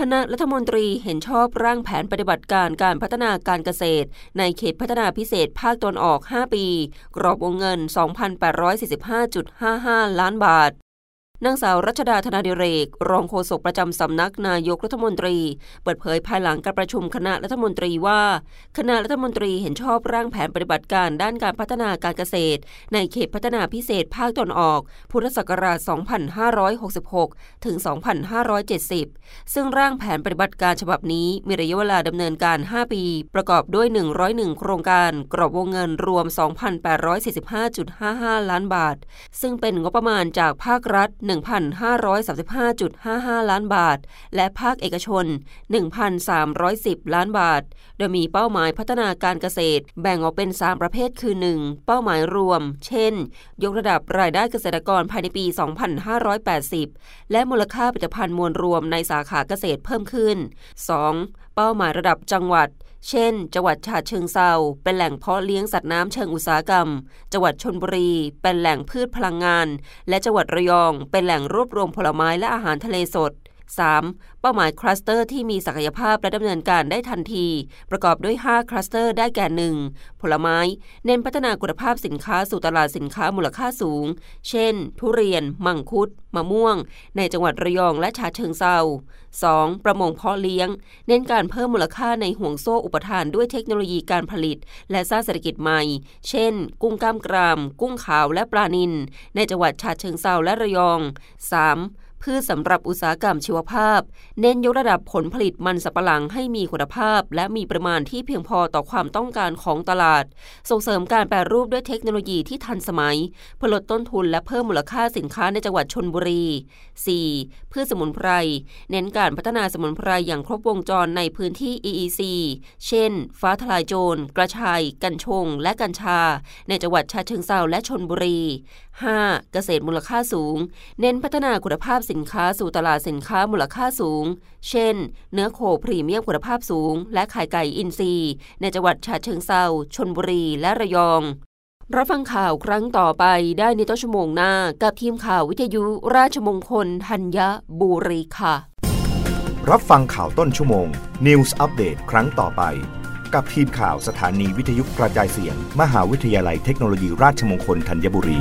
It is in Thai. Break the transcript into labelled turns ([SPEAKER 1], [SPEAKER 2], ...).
[SPEAKER 1] คณะรัฐมนตรีเห็นชอบร่างแผนปฏิบัติการการพัฒนาการเกษตร ในเขตพัฒนาพิเศษภาคตนออก 5 ปี กรอบวงเงิน 2,845.55 ล้านบาท นางสาวรัชดาธนาดิเรก รองโฆษกประจำสำนักนายกรัฐมนตรี เปิดเผยภายหลังการประชุมคณะรัฐมนตรีว่า คณะรัฐมนตรีเห็นชอบร่างแผนปฏิบัติการด้านการพัฒนาการเกษตร ในเขตพัฒนาพิเศษภาคตอนออก พุทธศักราช 2566 ถึง 2570 ซึ่งร่างแผนปฏิบัติการฉบับนี้มีระยะเวลาดำเนินการ 5 ปี ประกอบด้วย 101 โครงการ กรอบวงเงินรวม 2,845.55 ล้านบาท ซึ่งเป็นงบประมาณจากภาครัฐ1,535.55 ล้านบาท และภาคเอกชน 1,310 ล้านบาท โดยมีเป้าหมายพัฒนาการเกษตร แบ่งออกเป็น 3 ประเภทคือ 1. เป้าหมายรวม เช่น ยกระดับรายได้เกษตรกรภายในปี 2580 และมูลค่าผลิตภัณฑ์มวลรวมในสาขาเกษตรเพิ่มขึ้น 2. เป้าหมายระดับจังหวัด เช่น จังหวัดฉะเชิงเทราเป็นแหล่งเพาะเลี้ยงสัตว์น้ำเชิงอุตสาหกรรม จังหวัดชลบุรี เป็นแหล่งพืชพลังงาน และจังหวัดระยอง เป็นแหล่งรวบรวมผลไม้และอาหารทะเลสด 3. เป้าหมายคลัสเตอร์ที่มีศักยภาพและดำเนินการได้ทันที ประกอบด้วย 5 คลัสเตอร์ได้แก่ 1. ผลไม้ เน้นพัฒนาคุณภาพสินค้าสู่ตลาดสินค้ามูลค่าสูง เช่น ทุเรียน มังคุด มะม่วง ในจังหวัดระยองและชาเชิงเซา 2. ประมงเพาะเลี้ยง เน้นการเพิ่มมูลค่าในห่วงโซ่อุปทานด้วยเทคโนโลยีการผลิต และสร้างเศรษฐกิจใหม่ เช่น กุ้งกล้ามกราม กุ้งขาวและปลานิลในจังหวัดชาเชิงเซาและระยอง 3. พืชสำหรับอุตสาหกรรมชีวภาพ เน้นยกระดับผลผลิตมันสับปะหลังให้มีคุณภาพ และมีปริมาณที่เพียงพอต่อความต้องการของตลาด ส่งเสริมการแปรรูปด้วยเทคโนโลยีที่ทันสมัยเพื่อลดต้นทุนและเพิ่มมูลค่าสินค้าในจังหวัดชนบุรี 4. พืชสมุนไพร เน้นการพัฒนาสมุนไพรอย่างครบวงจรในพื้นที่ EEC เช่น ฟ้าทลายโจร กระชาย กัญชง และกัญชา ในจังหวัดชาเชิงเซาและชนบุรี 5. เกษตรมูลค่าสูง เน้นพัฒนาคุณภาพสินค้าสู่ตลาดสินค้ามูลค่าสูง เช่น เนื้อโคพรีเมียมคุณภาพสูง และไข่ไก่อินทรีในจังหวัดฉะเชิงเซาชนบุรีและระยอง รับฟังข่าวครั้งต่อไปได้ในต้นชั่วโมงหน้า กับทีมข่าววิทยุราชมงคลธัญบุรีค่ะ
[SPEAKER 2] รับฟังข่าวต้นชั่วโมง News อัปเดตครั้งต่อไป กับทีมข่าวสถานีวิทยุกระจายเสียง มหาวิทยาลัยเทคโนโลยีราชมงคลธัญบุรี